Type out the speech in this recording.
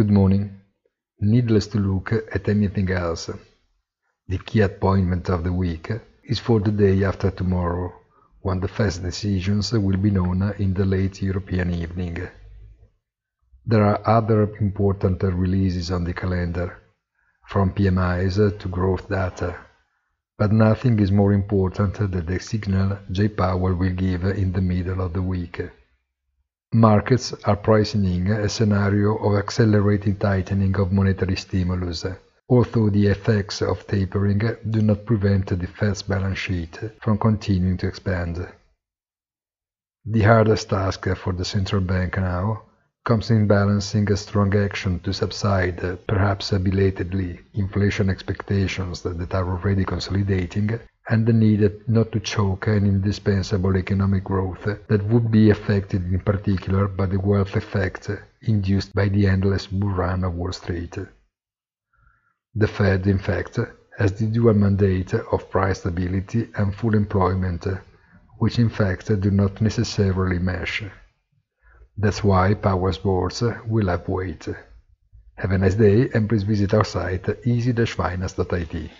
Good morning. Needless to look at anything else. The key appointment of the week is for the day after tomorrow, when the first decisions will be known in the late European evening. There are other important releases on the calendar, from PMIs to growth data, but nothing is more important than the signal J. Powell will give in the middle of the week. Markets are pricing in a scenario of accelerated tightening of monetary stimulus, although the effects of tapering do not prevent the Fed's balance sheet from continuing to expand. The hardest task for the central bank now comes in balancing a strong action to subside, perhaps belatedly, inflation expectations that are already consolidating, and the need not to choke an indispensable economic growth that would be affected in particular by the wealth effect induced by the endless bull run of Wall Street. The Fed, in fact, has the dual mandate of price stability and full employment, which in fact do not necessarily mesh. That's why Powell's boards will have weight. Have a nice day and please visit our site easy-finance.it.